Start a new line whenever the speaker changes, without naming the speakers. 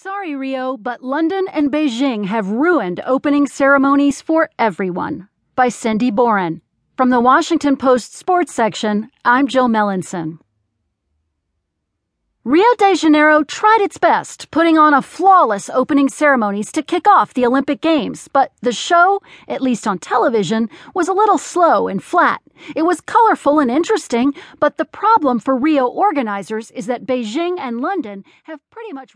Sorry, Rio, but London and Beijing have ruined opening ceremonies for everyone. By Cindy Boren. From the Washington Post Sports section, I'm Jill Melancon. Rio de Janeiro tried its best, putting on a flawless opening ceremonies to kick off the Olympic Games, but the show, at least on television, was a little slow and flat. It was colorful and interesting, but the problem for Rio organizers is that Beijing and London have pretty much